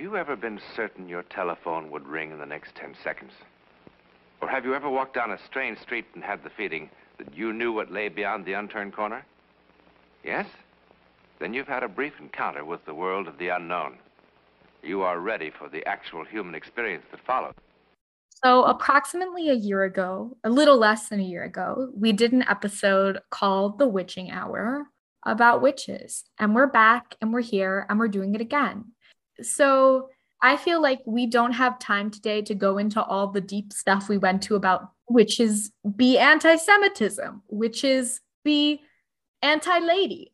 Have you ever been certain your telephone would ring in the next 10 seconds? Or have you ever walked down a strange street and had the feeling that you knew what lay beyond the unturned corner? Yes? Then you've had a brief encounter with the world of the unknown. You are ready for the actual human experience that follows. So, approximately a year ago, a little less than a year ago, we did an episode called The Witching Hour about witches. And we're back and we're here and we're doing it again. So, I feel like we don't have time today to go into all the deep stuff we went to about which is be anti Semitism, which is be anti lady.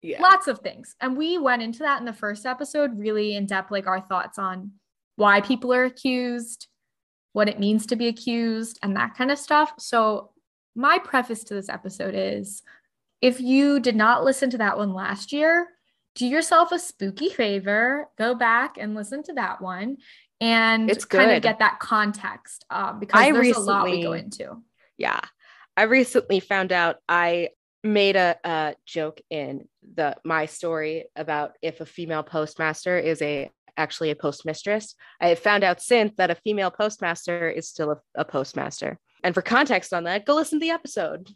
Yeah. Lots of things. And we went into that in the first episode, really in depth, like our thoughts on why people are accused, what it means to be accused, and that kind of stuff. So, my preface to this episode is if you did not listen to that one last year, do yourself a spooky favor, go back and listen to that one and it's kind of get that context um, because I there's recently, a lot we go into. Yeah. I recently found out I made a, a joke in the my story about if a female postmaster is a actually a postmistress. I found out since that a female postmaster is still a, a postmaster. And for context on that, go listen to the episode.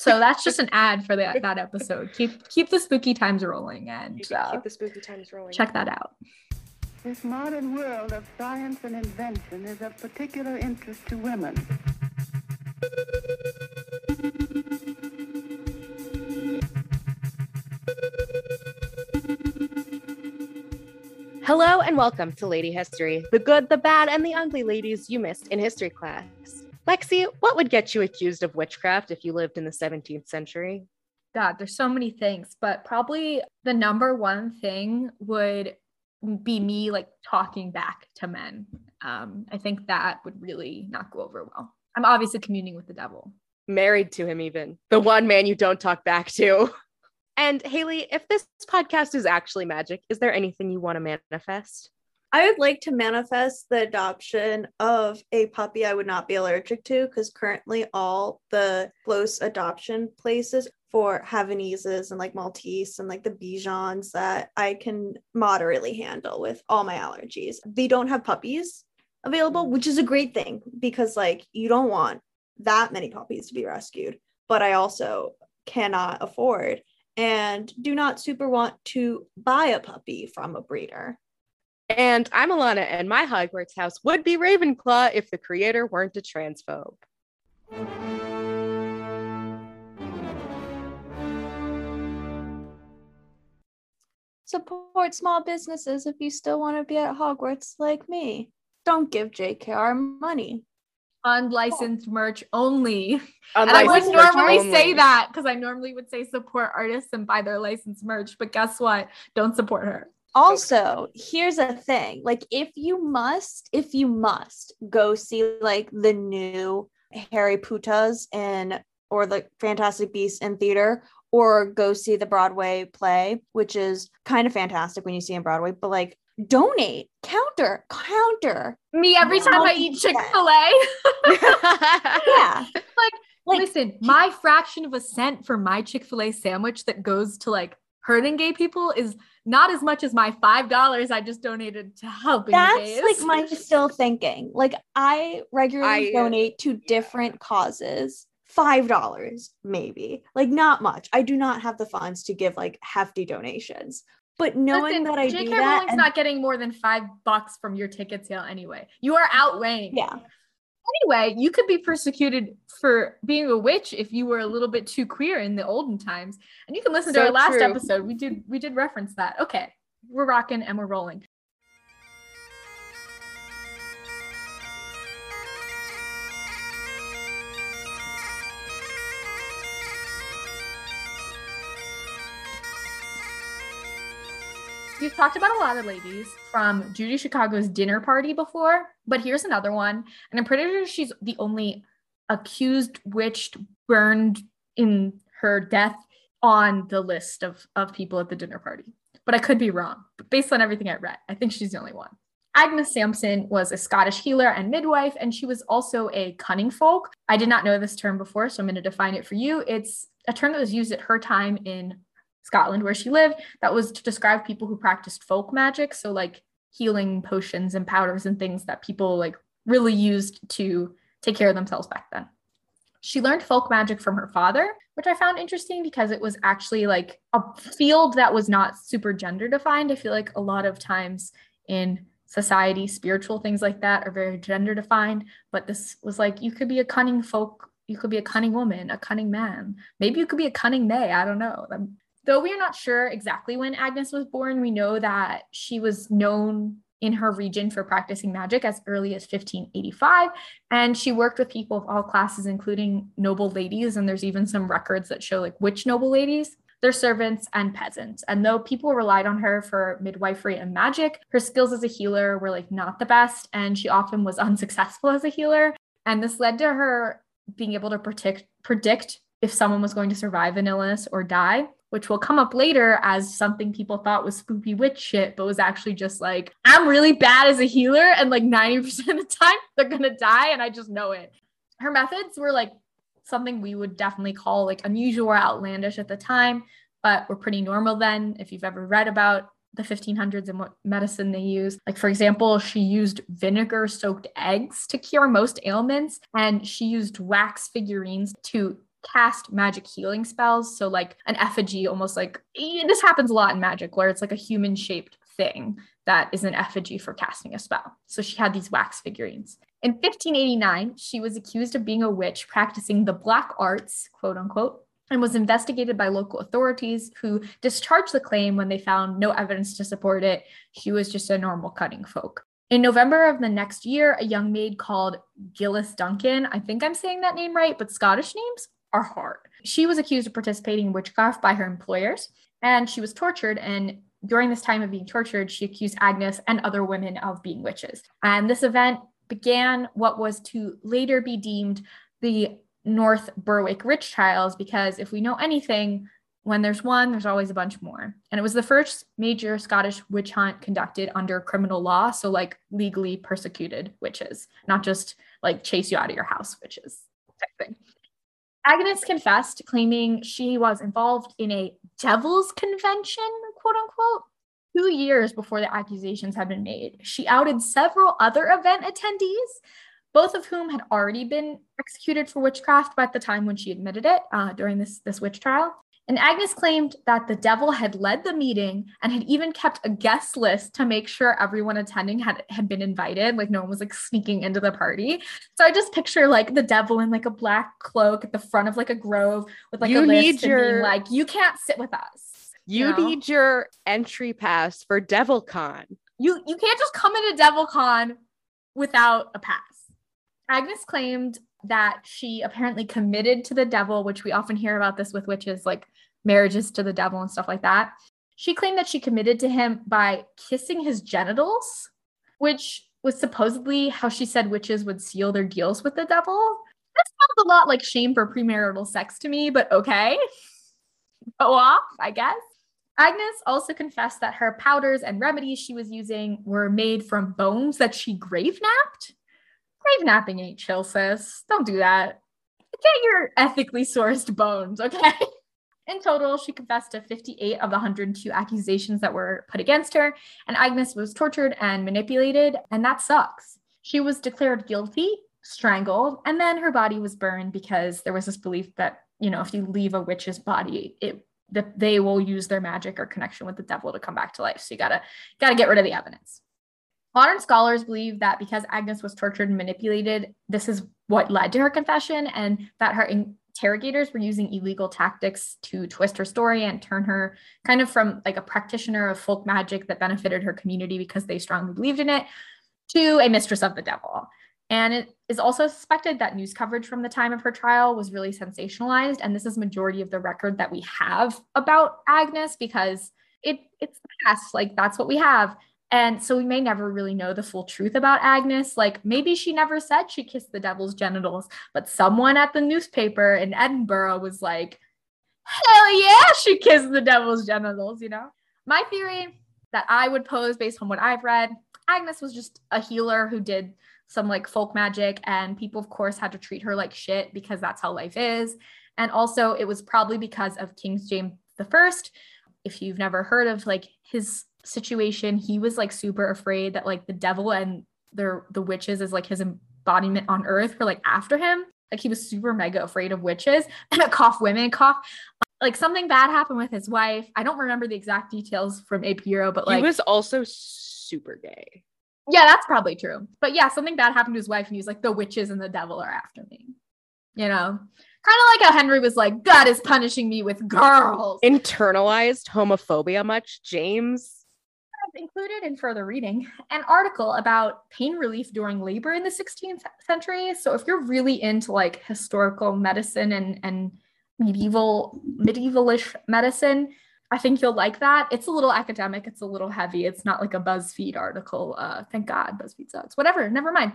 So that's just an ad for that that episode. Keep keep the spooky times rolling and uh, keep the spooky times rolling. Check that out. This modern world of science and invention is of particular interest to women. Hello and welcome to Lady History, the good, the bad, and the ugly ladies you missed in history class. Lexi, what would get you accused of witchcraft if you lived in the 17th century? God, there's so many things, but probably the number one thing would be me like talking back to men. Um, I think that would really not go over well. I'm obviously communing with the devil. Married to him, even the one man you don't talk back to. And Haley, if this podcast is actually magic, is there anything you want to manifest? I would like to manifest the adoption of a puppy I would not be allergic to because currently all the close adoption places for Havaneses and like Maltese and like the Bichons that I can moderately handle with all my allergies. They don't have puppies available, which is a great thing because like you don't want that many puppies to be rescued. But I also cannot afford and do not super want to buy a puppy from a breeder. And I'm Alana, and my Hogwarts house would be Ravenclaw if the creator weren't a transphobe. Support small businesses if you still want to be at Hogwarts like me. Don't give JKR money unlicensed merch only. Unlicensed and I would normally only. say that because I normally would say support artists and buy their licensed merch, but guess what? Don't support her. Also, here's a thing like, if you must, if you must go see like the new Harry Putas and or the Fantastic Beasts in theater, or go see the Broadway play, which is kind of fantastic when you see in Broadway, but like donate, counter, counter. Me every time I eat Chick fil A. yeah. Like, like, listen, my fraction of a cent for my Chick fil A sandwich that goes to like hurting gay people is not as much as my five dollars I just donated to helping. That's like my still thinking. Like I regularly I, uh, donate to different causes. Five dollars, maybe. Like not much. I do not have the funds to give like hefty donations. But knowing Listen, that I J.K. do that, Rowling's and- not getting more than five bucks from your ticket sale anyway. You are outweighing. Yeah. Anyway, you could be persecuted for being a witch if you were a little bit too queer in the olden times. And you can listen so to our last true. episode. We did we did reference that. Okay, we're rocking and we're rolling. We've talked about a lot of ladies from Judy Chicago's dinner party before, but here's another one. And I'm pretty sure she's the only accused, witched, burned in her death on the list of, of people at the dinner party. But I could be wrong. But based on everything I read, I think she's the only one. Agnes Sampson was a Scottish healer and midwife, and she was also a cunning folk. I did not know this term before, so I'm going to define it for you. It's a term that was used at her time in Scotland, where she lived, that was to describe people who practiced folk magic. So, like healing potions and powders and things that people like really used to take care of themselves back then. She learned folk magic from her father, which I found interesting because it was actually like a field that was not super gender defined. I feel like a lot of times in society, spiritual things like that are very gender defined, but this was like you could be a cunning folk, you could be a cunning woman, a cunning man. Maybe you could be a cunning may, I don't know. Though we are not sure exactly when Agnes was born, we know that she was known in her region for practicing magic as early as 1585. And she worked with people of all classes, including noble ladies. And there's even some records that show like which noble ladies, their servants, and peasants. And though people relied on her for midwifery and magic, her skills as a healer were like not the best. And she often was unsuccessful as a healer. And this led to her being able to predict, predict if someone was going to survive an illness or die which will come up later as something people thought was spoopy witch shit, but was actually just like, I'm really bad as a healer. And like 90% of the time, they're going to die. And I just know it. Her methods were like something we would definitely call like unusual or outlandish at the time, but were pretty normal then. If you've ever read about the 1500s and what medicine they use. Like, for example, she used vinegar soaked eggs to cure most ailments, and she used wax figurines to cast magic healing spells. So, like an effigy, almost like eh, this happens a lot in magic where it's like a human shaped thing that is an effigy for casting a spell. So, she had these wax figurines. In 1589, she was accused of being a witch practicing the black arts, quote unquote, and was investigated by local authorities who discharged the claim when they found no evidence to support it. She was just a normal cunning folk. In November of the next year, a young maid called Gillis Duncan, I think I'm saying that name right, but Scottish names, are hard. She was accused of participating in witchcraft by her employers, and she was tortured. And during this time of being tortured, she accused Agnes and other women of being witches. And this event began what was to later be deemed the North Berwick witch trials, because if we know anything, when there's one, there's always a bunch more. And it was the first major Scottish witch hunt conducted under criminal law. So, like legally persecuted witches, not just like chase you out of your house witches. Agnes confessed, claiming she was involved in a devil's convention, quote unquote, two years before the accusations had been made. She outed several other event attendees, both of whom had already been executed for witchcraft by the time when she admitted it uh, during this, this witch trial. And Agnes claimed that the devil had led the meeting and had even kept a guest list to make sure everyone attending had, had been invited. Like no one was like sneaking into the party. So I just picture like the devil in like a black cloak at the front of like a grove with like you a list your, and being like, you can't sit with us. You, you know? need your entry pass for DevilCon. You you can't just come into DevilCon without a pass. Agnes claimed that she apparently committed to the devil, which we often hear about this with witches, like marriages to the devil and stuff like that. She claimed that she committed to him by kissing his genitals, which was supposedly how she said witches would seal their deals with the devil. That sounds a lot like shame for premarital sex to me, but okay. Go off, I guess. Agnes also confessed that her powders and remedies she was using were made from bones that she grave napped. Grave napping ain't chill, sis. Don't do that. Get your ethically sourced bones, okay? In total, she confessed to 58 of the 102 accusations that were put against her, and Agnes was tortured and manipulated, and that sucks. She was declared guilty, strangled, and then her body was burned because there was this belief that, you know, if you leave a witch's body, it that they will use their magic or connection with the devil to come back to life. So you gotta gotta get rid of the evidence. Modern scholars believe that because Agnes was tortured and manipulated, this is what led to her confession, and that her interrogators were using illegal tactics to twist her story and turn her kind of from like a practitioner of folk magic that benefited her community because they strongly believed in it to a mistress of the devil. And it is also suspected that news coverage from the time of her trial was really sensationalized. And this is majority of the record that we have about Agnes because it it's the past. Like that's what we have. And so we may never really know the full truth about Agnes. Like maybe she never said she kissed the devil's genitals, but someone at the newspaper in Edinburgh was like, hell yeah, she kissed the devil's genitals, you know? My theory that I would pose based on what I've read Agnes was just a healer who did some like folk magic, and people, of course, had to treat her like shit because that's how life is. And also, it was probably because of King James the First. If you've never heard of like his situation, he was like super afraid that like the devil and the the witches is like his embodiment on earth were like after him. Like he was super mega afraid of witches and cough women cough. Like something bad happened with his wife. I don't remember the exact details from AP Euro, but like he was also super gay. Yeah, that's probably true. But yeah, something bad happened to his wife, and he was like, the witches and the devil are after me. You know? Kind of like how Henry was like, God is punishing me with girls. Internalized homophobia much, James? I've included in further reading an article about pain relief during labor in the 16th century. So if you're really into like historical medicine and, and medieval, medievalish medicine, I think you'll like that. It's a little academic, it's a little heavy. It's not like a BuzzFeed article. Uh, thank God BuzzFeed sucks. Whatever, never mind.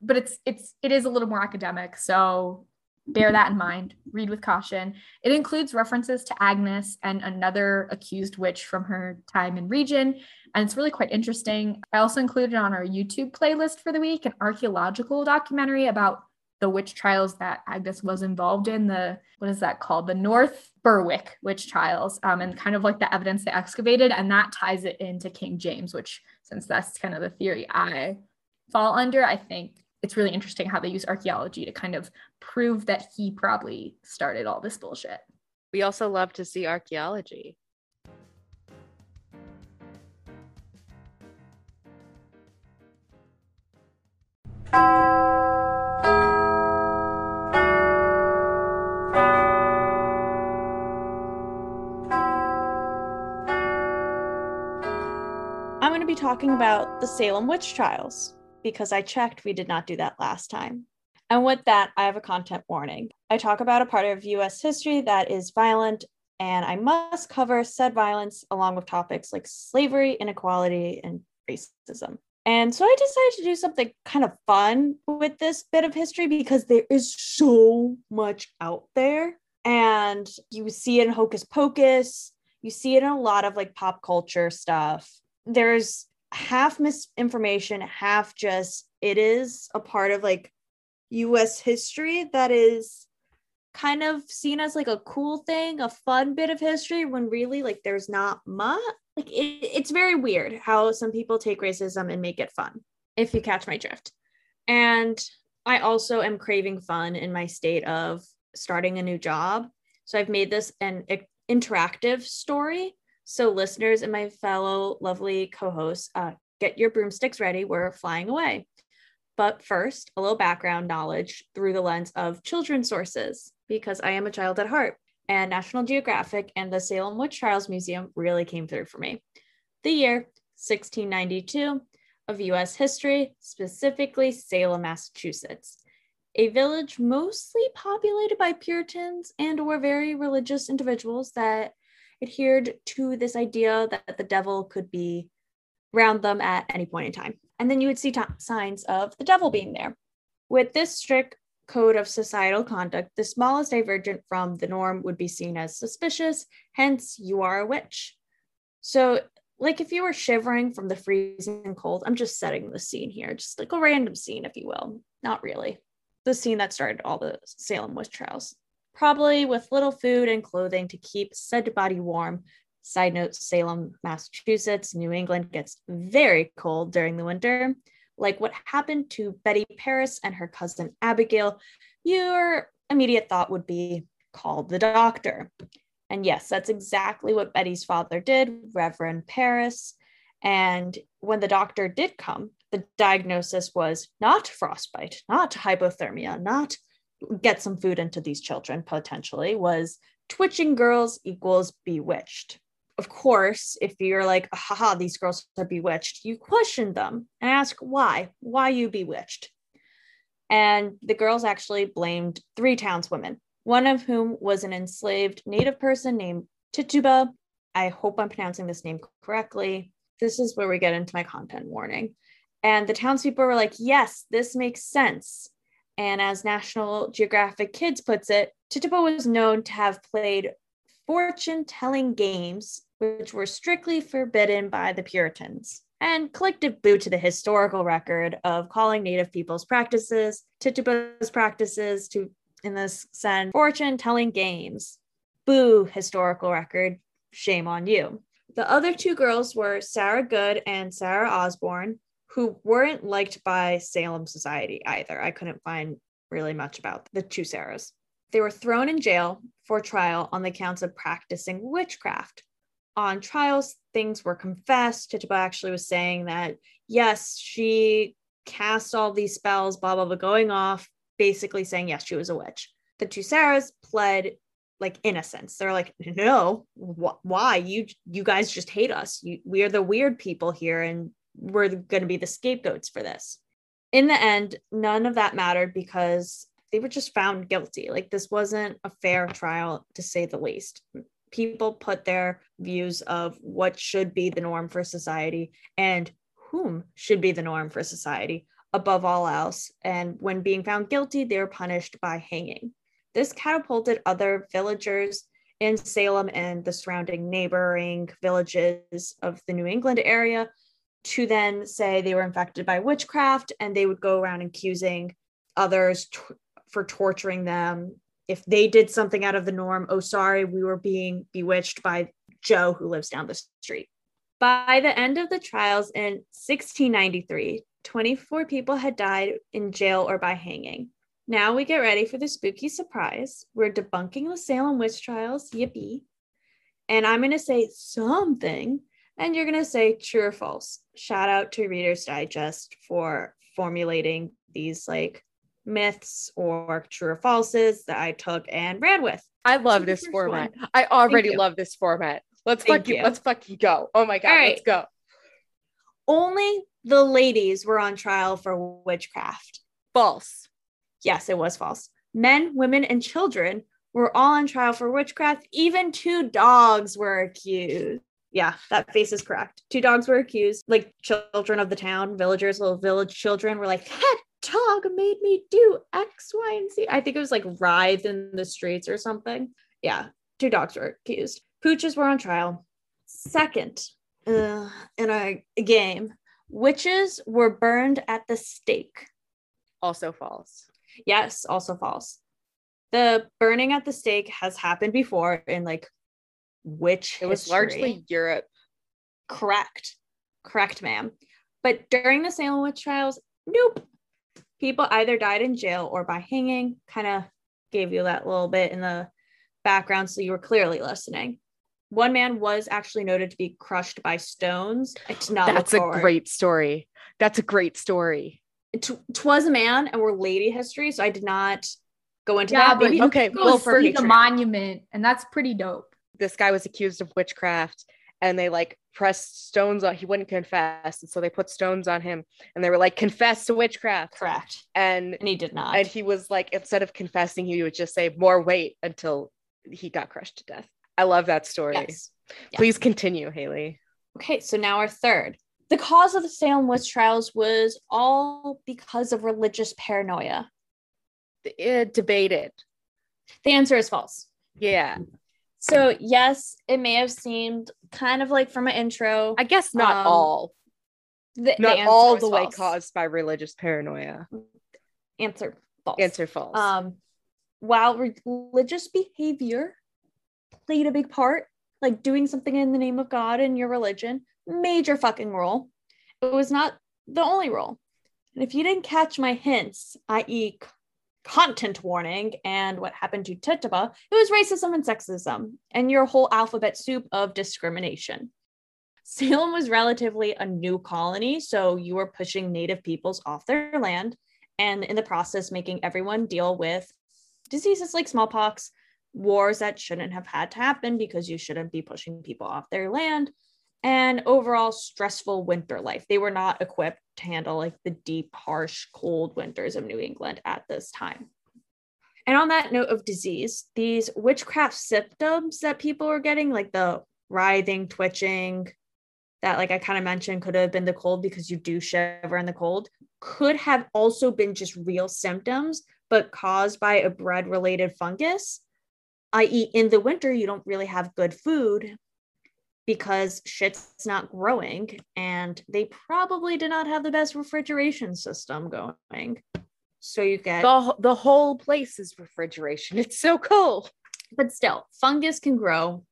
But it's it's it is a little more academic. So bear that in mind. Read with caution. It includes references to Agnes and another accused witch from her time and region. And it's really quite interesting. I also included on our YouTube playlist for the week an archaeological documentary about the witch trials that Agnes was involved in. The what is that called? The North Berwick witch trials, um, and kind of like the evidence they excavated, and that ties it into King James, which since that's kind of the theory I fall under, I think it's really interesting how they use archaeology to kind of prove that he probably started all this bullshit. We also love to see archaeology. I'm going to be talking about the Salem witch trials because I checked we did not do that last time. And with that, I have a content warning. I talk about a part of US history that is violent, and I must cover said violence along with topics like slavery, inequality, and racism. And so I decided to do something kind of fun with this bit of history because there is so much out there. And you see it in Hocus Pocus, you see it in a lot of like pop culture stuff. There's half misinformation, half just it is a part of like US history that is kind of seen as like a cool thing, a fun bit of history when really like there's not much. Like it, it's very weird how some people take racism and make it fun, if you catch my drift. And I also am craving fun in my state of starting a new job. So I've made this an interactive story. So listeners and my fellow lovely co-hosts, uh, get your broomsticks ready. We're flying away. But first, a little background knowledge through the lens of children's sources, because I am a child at heart, and National Geographic and the Salem Witch Trials Museum really came through for me. The year 1692 of US history, specifically Salem, Massachusetts, a village mostly populated by Puritans and or very religious individuals that adhered to this idea that the devil could be around them at any point in time and then you would see t- signs of the devil being there. With this strict code of societal conduct, the smallest divergent from the norm would be seen as suspicious, hence, you are a witch. So, like if you were shivering from the freezing cold, I'm just setting the scene here, just like a random scene, if you will. Not really. The scene that started all the Salem witch trials. Probably with little food and clothing to keep said body warm, Side note Salem, Massachusetts, New England gets very cold during the winter. Like what happened to Betty Parris and her cousin Abigail, your immediate thought would be call the doctor. And yes, that's exactly what Betty's father did, Reverend Parris. And when the doctor did come, the diagnosis was not frostbite, not hypothermia, not get some food into these children potentially, was twitching girls equals bewitched of course, if you're like, haha, these girls are bewitched, you question them and ask why, why you bewitched. And the girls actually blamed three townswomen, one of whom was an enslaved native person named Tituba. I hope I'm pronouncing this name correctly. This is where we get into my content warning. And the townspeople were like, yes, this makes sense. And as National Geographic Kids puts it, Tituba was known to have played fortune telling games which were strictly forbidden by the Puritans, and collective boo to the historical record of calling Native people's practices, Tituba's practices to, in this sense, fortune telling games. Boo, historical record, shame on you. The other two girls were Sarah Good and Sarah Osborne, who weren't liked by Salem society either. I couldn't find really much about the two Sarahs. They were thrown in jail for trial on the counts of practicing witchcraft. On trials, things were confessed. Tituba actually was saying that, yes, she cast all these spells, blah, blah, blah, going off, basically saying, yes, she was a witch. The two Sarahs pled like innocence. They're like, no, wh- why? You you guys just hate us. You, we are the weird people here, and we're going to be the scapegoats for this. In the end, none of that mattered because they were just found guilty. Like this wasn't a fair trial, to say the least. People put their views of what should be the norm for society and whom should be the norm for society above all else. And when being found guilty, they were punished by hanging. This catapulted other villagers in Salem and the surrounding neighboring villages of the New England area to then say they were infected by witchcraft and they would go around accusing others t- for torturing them if they did something out of the norm oh sorry we were being bewitched by joe who lives down the street. By the end of the trials in 1693 24 people had died in jail or by hanging. Now we get ready for the spooky surprise. We're debunking the salem witch trials yippee. And i'm going to say something and you're going to say true or false. Shout out to Reader's Digest for formulating these like myths or true or falses that I took and ran with. I love this format. One. I already love this format. Let's Thank fucking you. let's fucking go. Oh my god, right. let's go. Only the ladies were on trial for witchcraft. False. Yes, it was false. Men, women, and children were all on trial for witchcraft. Even two dogs were accused yeah, that face is correct. Two dogs were accused, like children of the town, villagers, little village children were like, dog made me do X, Y, and Z. I think it was like writhed in the streets or something. Yeah, two dogs were accused. Pooches were on trial. Second, uh, in a game, witches were burned at the stake. Also false. Yes, also false. The burning at the stake has happened before in like which it was history. largely Europe. Correct. Correct, ma'am. But during the Salem witch trials, nope. People either died in jail or by hanging. Kind of gave you that little bit in the background so you were clearly listening. One man was actually noted to be crushed by stones. It's not That's a great story. That's a great story. It was a man and we're lady history, so I did not go into yeah, that. But okay, well, for the monument, and that's pretty dope this guy was accused of witchcraft and they like pressed stones on he wouldn't confess and so they put stones on him and they were like confess to witchcraft. Correct. And and he did not. and he was like instead of confessing he would just say more weight until he got crushed to death. I love that story. Yes. please continue haley. Okay so now our third. The cause of the salem witch trials was all because of religious paranoia. It eh, debated. The answer is false. Yeah so yes, it may have seemed kind of like from an intro. I guess not um, all. The, not the all the way caused by religious paranoia. Answer false. Answer false. Um, while re- religious behavior played a big part, like doing something in the name of God in your religion, major fucking role. It was not the only role. And if you didn't catch my hints, i.e., content warning and what happened to Tituba, it was racism and sexism and your whole alphabet soup of discrimination. Salem was relatively a new colony, so you were pushing native peoples off their land and in the process making everyone deal with diseases like smallpox, wars that shouldn't have had to happen because you shouldn't be pushing people off their land, and overall stressful winter life. They were not equipped to handle like the deep, harsh, cold winters of New England at this time. And on that note of disease, these witchcraft symptoms that people were getting, like the writhing, twitching, that like I kind of mentioned could have been the cold because you do shiver in the cold, could have also been just real symptoms, but caused by a bread related fungus, i.e., in the winter, you don't really have good food because shit's not growing and they probably did not have the best refrigeration system going. So you get the, the whole place is refrigeration. It's so cool. But still, fungus can grow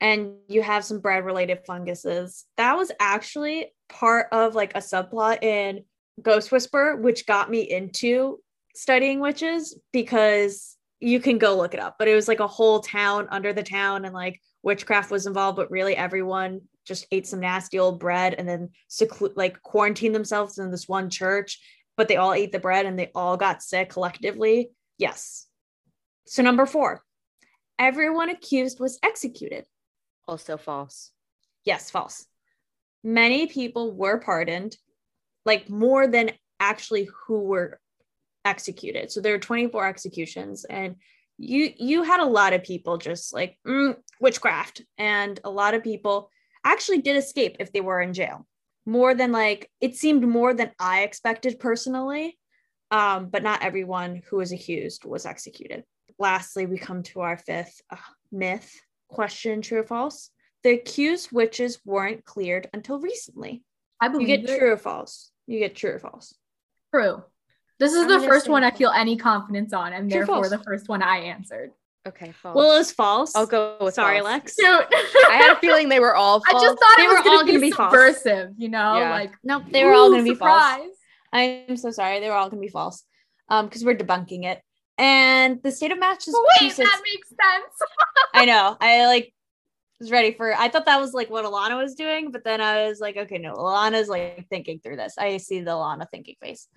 and you have some bread related funguses. That was actually part of like a subplot in Ghost Whisper, which got me into studying witches because you can go look it up. But it was like a whole town under the town and like witchcraft was involved, but really everyone just ate some nasty old bread and then like quarantined themselves in this one church, but they all ate the bread and they all got sick collectively. Yes. So number four, everyone accused was executed. Also false. Yes, false. Many people were pardoned, like more than actually who were executed. So there were 24 executions and you you had a lot of people just like mm, witchcraft and a lot of people actually did escape if they were in jail. More than like it seemed more than I expected personally. Um, but not everyone who was accused was executed. Lastly, we come to our fifth uh, myth question true or false? The accused witches weren't cleared until recently. I believe You get it. true or false. You get true or false. True. This is I'm the first one I feel any confidence on, and True, therefore false. the first one I answered. Okay, false. Well, it's false. I'll go with Sorry, false. Lex. Shoot. I had a feeling they were all false. I just thought They it was were gonna all be gonna be false. subversive, you know, Yeah. like Nope, they were all going to be false. I'm so sorry. They were all going to be false. Um, because we're debunking it. And the state of matches. Wait, Massachusetts. that makes sense. I know. I like was ready for. I thought that was like what Alana was doing, but then I was like, okay, no, Alana's like thinking through this. I see the Alana thinking face.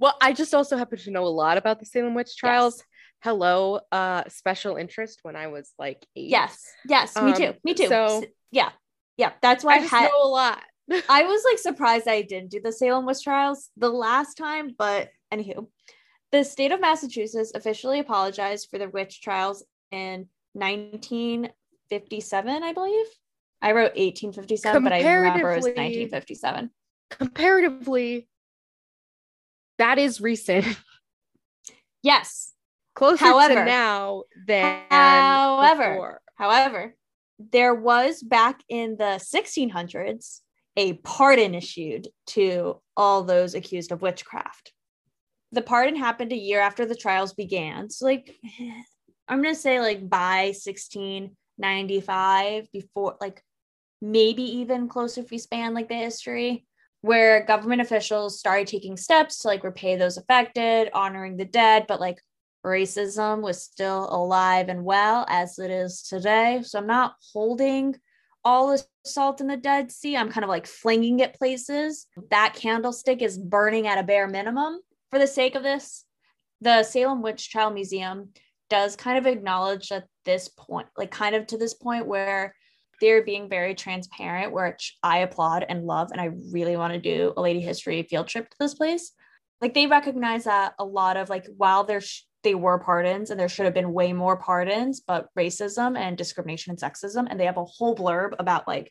Well, I just also happen to know a lot about the Salem witch trials. Hello, uh, special interest when I was like eight. Yes, yes, me Um, too. Me too. so- S- yeah, yeah. That's why I I had. know a lot. I was like surprised I didn't do the Salem witch trials the last time, but anywho, the state of Massachusetts officially apologized for the witch trials in 1957, I believe. I wrote 1857, but I remember it was 1957. Comparatively, that is recent. Yes. Closer However- to now than However- before. However, there was back in the 1600s a pardon issued to all those accused of witchcraft. The pardon happened a year after the trials began. So, like, I'm going to say, like, by 1695, before, like, maybe even closer if we span, like, the history, where government officials started taking steps to, like, repay those affected, honoring the dead, but, like, racism was still alive and well as it is today. So I'm not holding all the salt in the Dead Sea. I'm kind of like flinging it places. That candlestick is burning at a bare minimum. For the sake of this, the Salem Witch Trial Museum does kind of acknowledge at this point, like kind of to this point where they're being very transparent, which I applaud and love. And I really want to do a lady history field trip to this place. Like they recognize that a lot of like while there's they were pardons and there should have been way more pardons, but racism and discrimination and sexism. And they have a whole blurb about like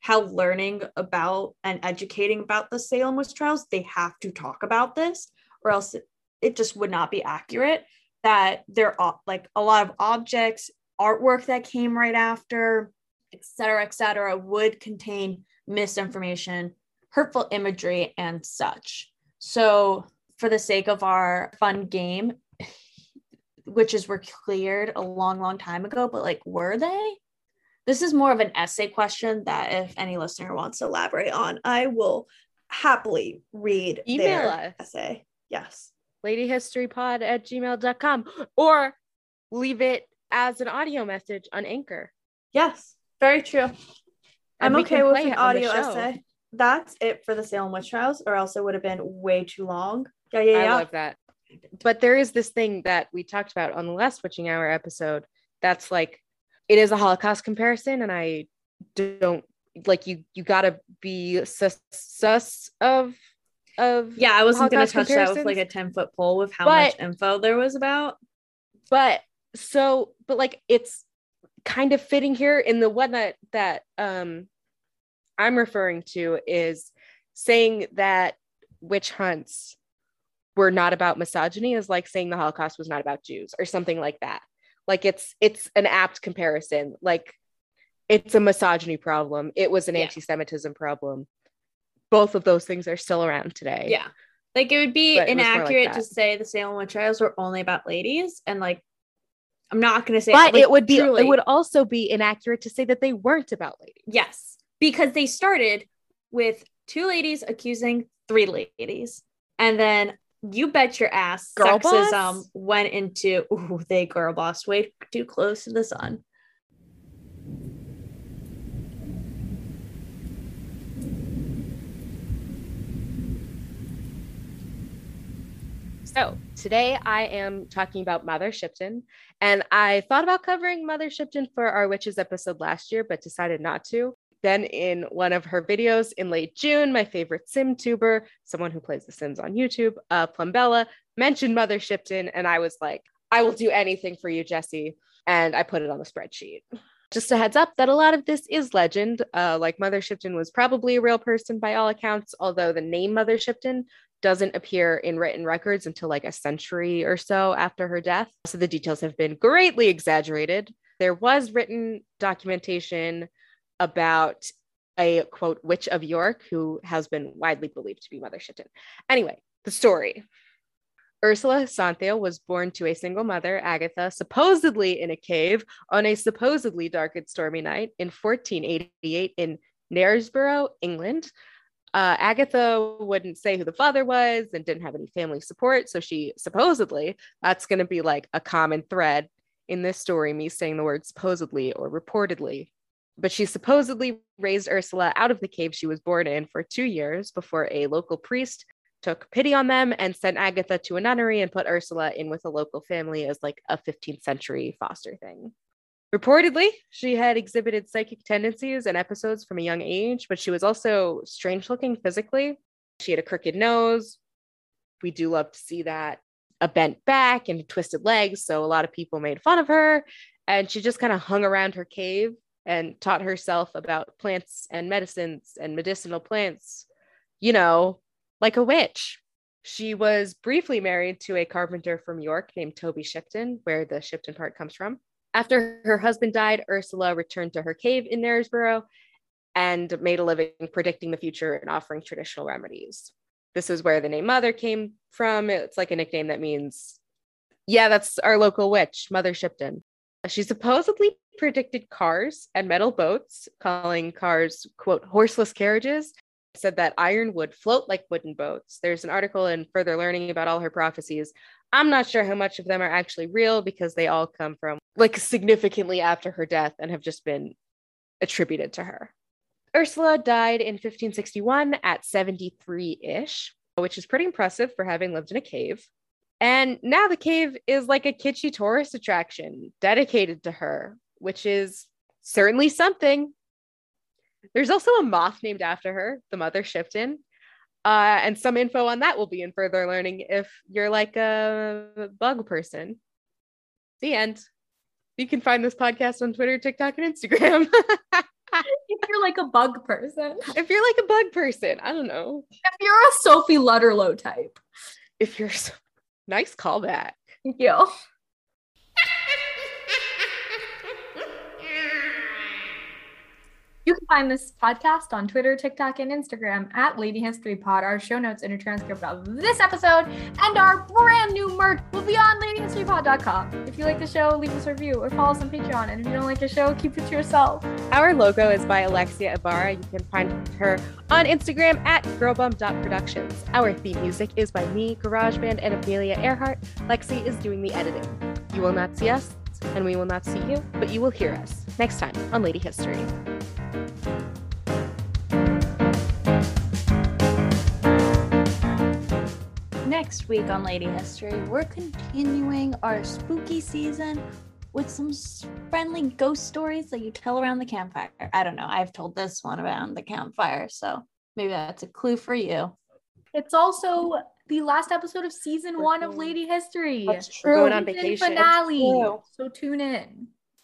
how learning about and educating about the Salem witch trials, they have to talk about this, or else it just would not be accurate. That there are like a lot of objects, artwork that came right after, et cetera, et cetera, would contain misinformation, hurtful imagery, and such. So, for the sake of our fun game, witches were cleared a long, long time ago, but like, were they? This is more of an essay question that if any listener wants to elaborate on, I will happily read Email their us. essay. Yes. ladyhistorypod at gmail.com or leave it as an audio message on Anchor. Yes. Very true. And I'm okay with an audio essay. That's it for the Salem witch trials, or else it would have been way too long. Yeah, yeah, yeah. I love that. But there is this thing that we talked about on the last Witching Hour episode that's like it is a Holocaust comparison, and I don't like you you gotta be sus, sus of of yeah, I wasn't to touch that with like a 10 foot pole with how But- much info there was about. but so but like it's kind of fitting here. In the one that that um i'm referring to is saying that witch hunts were not about misogyny is like saying the holocaust was not about jews or something like that. Like it's it's an apt comparison. Like it's a misogyny problem. It was an Yeah. anti-semitism problem. Both of those things are still around today. Yeah. Like it would be But it like inaccurate to say the Salem witch trials were only about ladies and like I'm not going to say but like, it would be truly. it would also be inaccurate to say that they weren't about ladies. Yes, because they started with two ladies accusing three ladies, and then you bet your ass Girl sexism boss? went into ooh, they girl boss way too close to the sun. So today I am talking about Mother Shipton, and I thought about covering Mother Shipton for our witches episode last year, but decided not to. Then, in one of her videos in late June, my favorite sim tuber, someone who plays The Sims on YouTube, uh, Plumbella, mentioned Mother Shipton, and I was like, I will do anything for you, Jesse. And I put it on the spreadsheet. Just a heads up that a lot of this is legend. Uh, like Mother Shipton was probably a real person by all accounts, although the name Mother Shipton doesn't appear in written records until like a century or so after her death. So the details have been greatly exaggerated. There was written documentation about a quote witch of York who has been widely believed to be Mother Shipton. Anyway, the story. Ursula Santheo was born to a single mother, Agatha, supposedly in a cave on a supposedly dark and stormy night in 1488 in Knaresborough, England. Uh, Agatha wouldn't say who the father was and didn't have any family support. So she supposedly, that's going to be like a common thread in this story, me saying the word supposedly or reportedly. But she supposedly raised Ursula out of the cave she was born in for two years before a local priest took pity on them and sent Agatha to a nunnery and put Ursula in with a local family as like a 15th century foster thing. Reportedly, she had exhibited psychic tendencies and episodes from a young age, but she was also strange looking physically. She had a crooked nose. We do love to see that. A bent back and twisted legs. So a lot of people made fun of her. And she just kind of hung around her cave and taught herself about plants and medicines and medicinal plants, you know, like a witch. She was briefly married to a carpenter from York named Toby Shipton, where the Shipton part comes from. After her husband died, Ursula returned to her cave in Knaresborough and made a living predicting the future and offering traditional remedies. This is where the name Mother came from. It's like a nickname that means, yeah, that's our local witch, Mother Shipton. She supposedly predicted cars and metal boats, calling cars, quote, horseless carriages, said that iron would float like wooden boats. There's an article in Further Learning about all her prophecies. I'm not sure how much of them are actually real because they all come from like significantly after her death and have just been attributed to her. Ursula died in 1561 at 73 ish, which is pretty impressive for having lived in a cave. And now the cave is like a kitschy tourist attraction dedicated to her, which is certainly something. There's also a moth named after her, the Mother Shipton. Uh, and some info on that will be in further learning if you're like a bug person. The end. You can find this podcast on Twitter, TikTok, and Instagram. if you're like a bug person, if you're like a bug person, I don't know. if you're a Sophie Lutterlough type, If you're so- nice callback. thank you. You can find this podcast on Twitter, TikTok, and Instagram at Lady History Pod. Our show notes and a transcript of this episode and our brand new merch will be on ladyhistorypod.com. If you like the show, leave us a review or follow us on Patreon. And if you don't like the show, keep it to yourself. Our logo is by Alexia Ibarra. You can find her on Instagram at girlbum.productions. Our theme music is by me, GarageBand, and Amelia Earhart. Lexi is doing the editing. You will not see us, and we will not see you, but you will hear us next time on Lady History. Next week on Lady History, we're continuing our spooky season with some friendly ghost stories that you tell around the campfire. I don't know. I've told this one around the campfire, so maybe that's a clue for you. It's also the last episode of season one of Lady History. That's Season true. We're going on vacation. Finale. So tune in.